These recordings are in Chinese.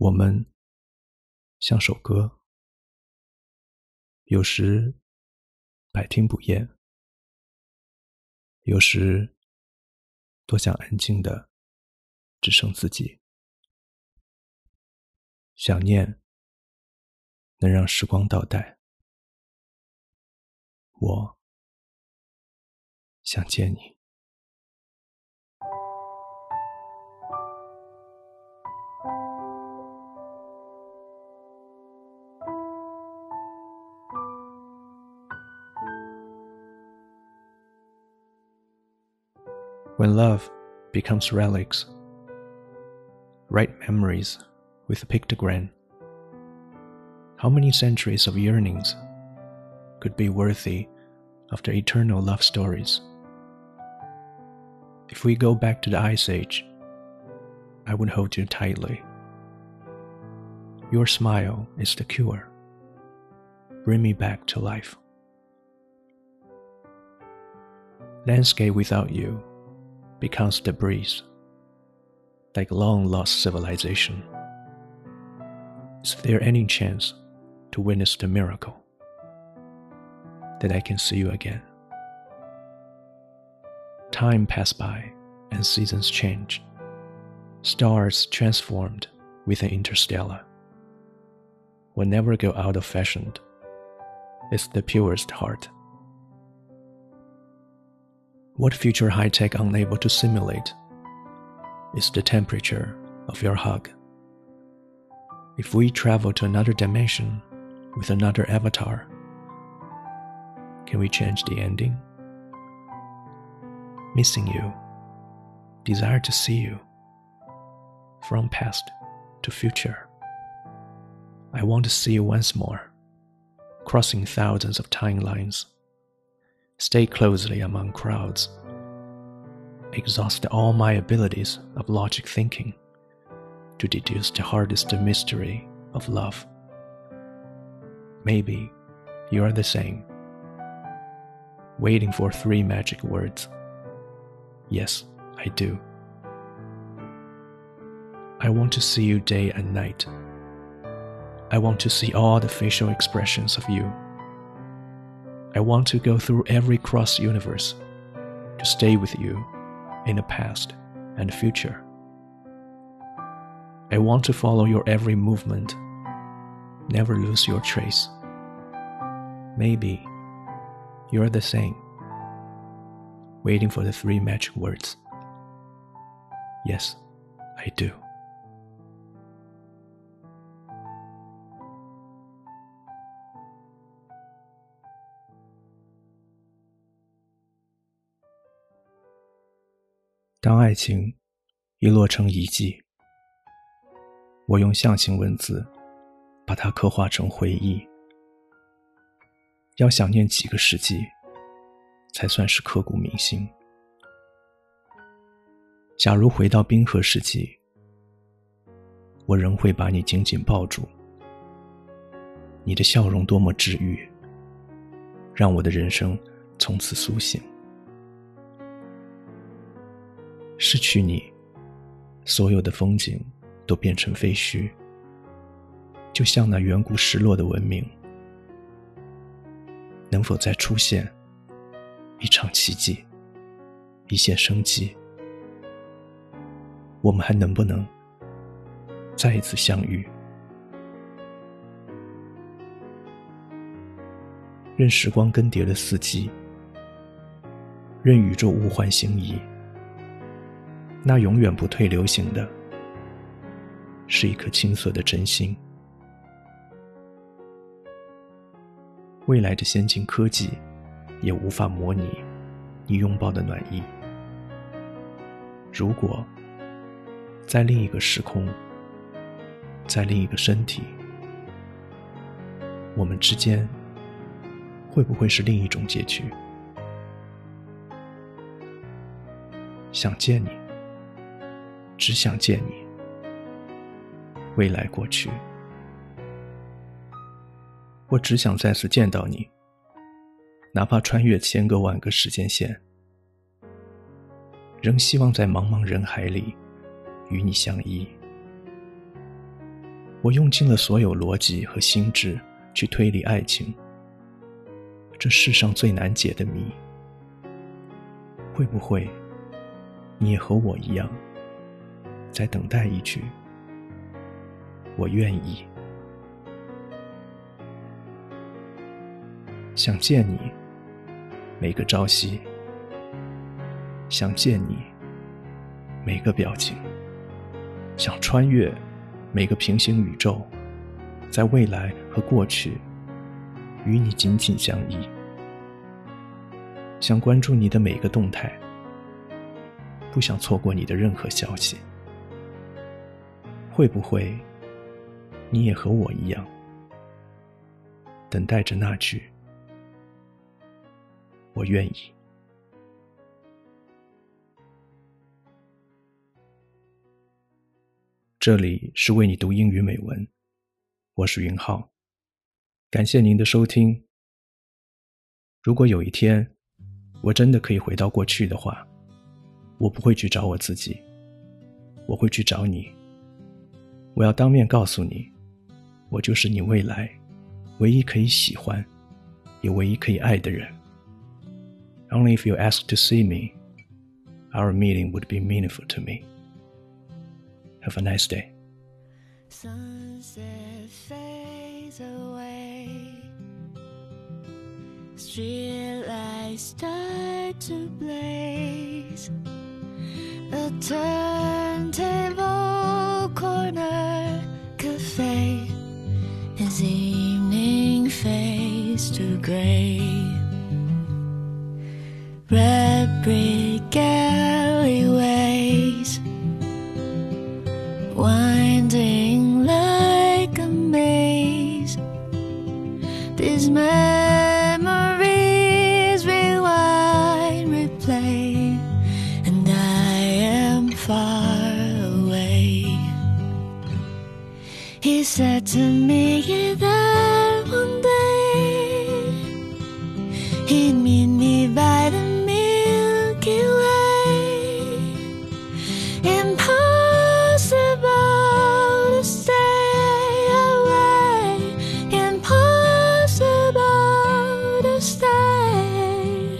我们像首歌，有时百听不厌，有时多想安静的只剩自己。想念能让时光倒带，我想见你。When love becomes relics, write memories with a pictogram. How many centuries of yearnings could be worthy of the eternal love stories? If we go back to the Ice Age, I would hold you tightly. Your smile is the cure. Bring me back to life. Landscape without you becomes debris, like long lost civilization. Is there any chance to witness the miracle that I can see you again? Time passed by and seasons changed. Stars transformed with an interstellar. Will never go out of fashion. It's the purest heart. What future high tech unable to simulate is the temperature of your hug. If we travel to another dimension with another avatar, can we change the ending? Missing you, desire to see you, from past to future. I want to see you once more, crossing thousands of timelines stay closely among crowds, exhaust all my abilities of logic thinking to deduce the hardest mystery of love. Maybe you are the same, waiting for three magic words. Yes, I do. I want to see you day and night. I want to see all the facial expressions of you I want to go through every cross universe to stay with you in the past and future. I want to follow your every movement, never lose your trace. Maybe you're the same, waiting for the three magic words. Yes, I do. 当爱情遗落成遗迹，我用象形文字把它刻画成回忆。要想念几个世纪，才算是刻骨铭心。假如回到冰河世纪，我仍会把你紧紧抱住。你的笑容多么治愈，让我的人生从此苏醒。失去你，所有的风景都变成废墟，就像那远古失落的文明。能否再出现一场奇迹，一线生机？我们还能不能再一次相遇？任时光更迭了四季，任宇宙物换星移。那永远不退流行的，是一颗青涩的真心。未来的先进科技，也无法模拟你拥抱的暖意。如果在另一个时空，在另一个身体，我们之间会不会是另一种结局？想见你。只想见你，未来过去，我只想再次见到你，哪怕穿越千个万个时间线，仍希望在茫茫人海里与你相依。我用尽了所有逻辑和心智去推理爱情，这世上最难解的谜。会不会，你也和我一样，在等待一句“我愿意”？想见你，每个朝夕；想见你，每个表情；想穿越每个平行宇宙，在未来和过去与你紧紧相依；想关注你的每个动态，不想错过你的任何消息。会不会，你也和我一样，等待着那句？我愿意。这里是为你读英语美文，我是云浩，感谢您的收听。如果有一天我真的可以回到过去的话，我不会去找我自己，我会去找你。我要当面告诉你，我就是你未来唯一可以喜欢，也唯一可以爱的人。Only if you ask to see me, our meeting would be meaningful to me. Have a nice day. Sunset fades away. Streetlights start to blaze. A turntable corner cafe as evening fades to gray. Red brick He said to me that one day He'd meet me by the Milky Way. Impossible to stay away. Impossible to stay.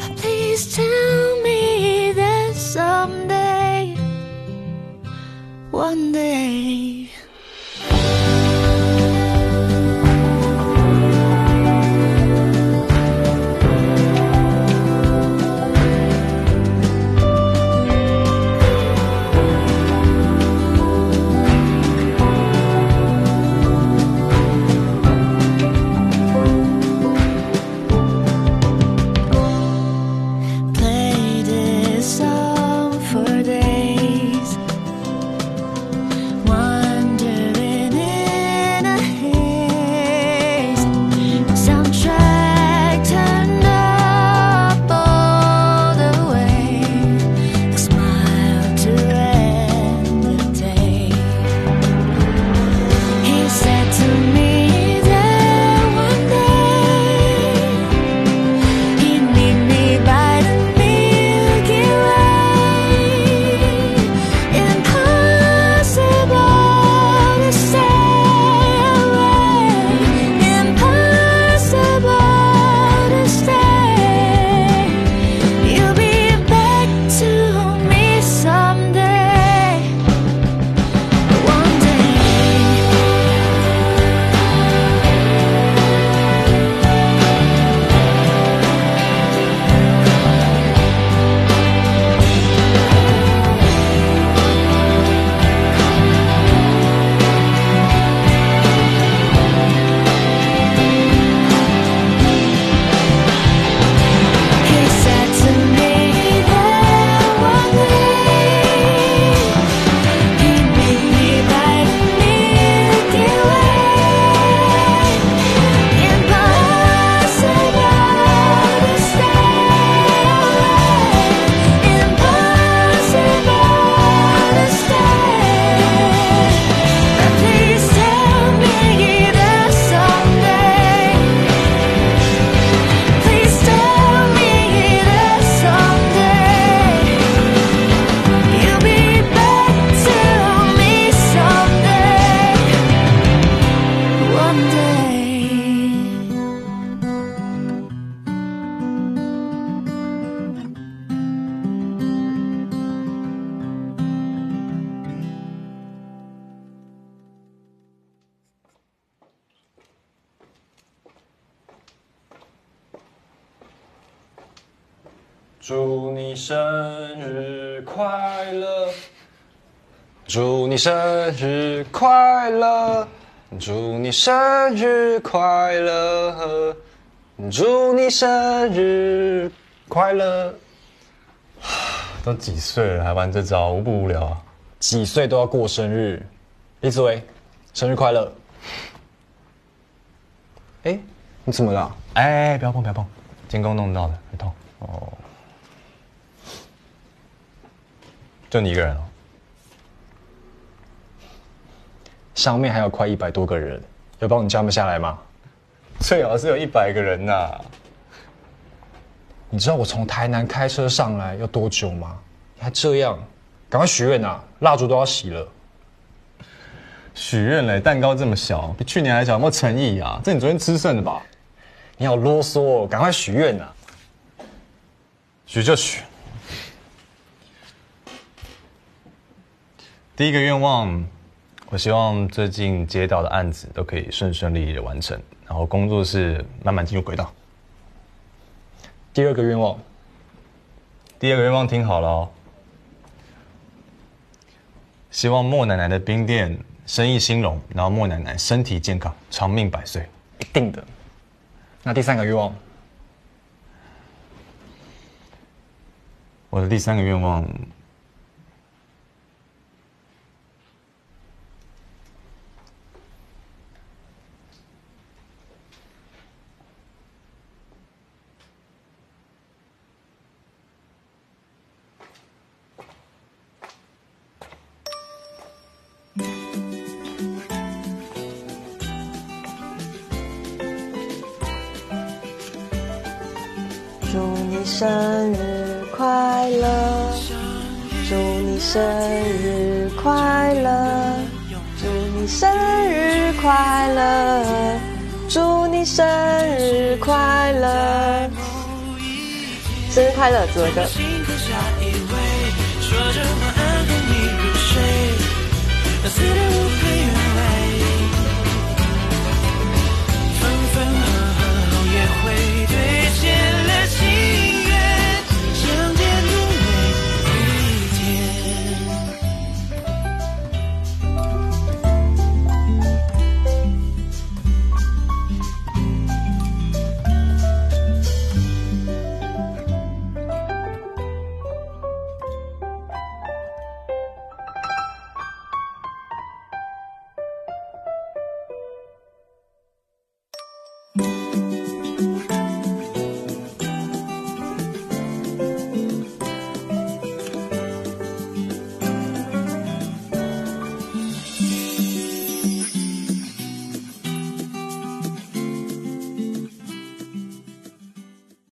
But please tell me that someday One day 祝你生日快乐，祝你生日快乐，祝你生日快乐，祝你生日快乐。都几岁了还玩这招，无不无聊啊？几岁都要过生日。李子维，生日快乐！哎，你怎么了？哎，不要碰，不要碰，监工弄到的，很痛。哦。就你一个人哦，上面还有快一百多个人，要帮你叫他们下来吗？最好是有一百个人呐。你知道我从台南开车上来要多久吗？你还这样，赶快许愿呐！蜡烛都要熄了。许愿嘞，蛋糕这么小，比去年还小，有没有诚意啊？这你昨天吃剩的吧？你好啰嗦，哦赶快许愿呐！许就许。第一个愿望，我希望最近接到的案子都可以顺顺利利的完成，然后工作室慢慢进入轨道。第二个愿望，第二个愿望听好了哦，希望莫奶奶的冰店生意兴隆，然后莫奶奶身体健康，长命百岁，一定的。那第三个愿望，我的第三个愿望。祝你生日快乐！祝你生日快乐！祝你生日快乐！祝你生日快乐！生日快乐，子维哥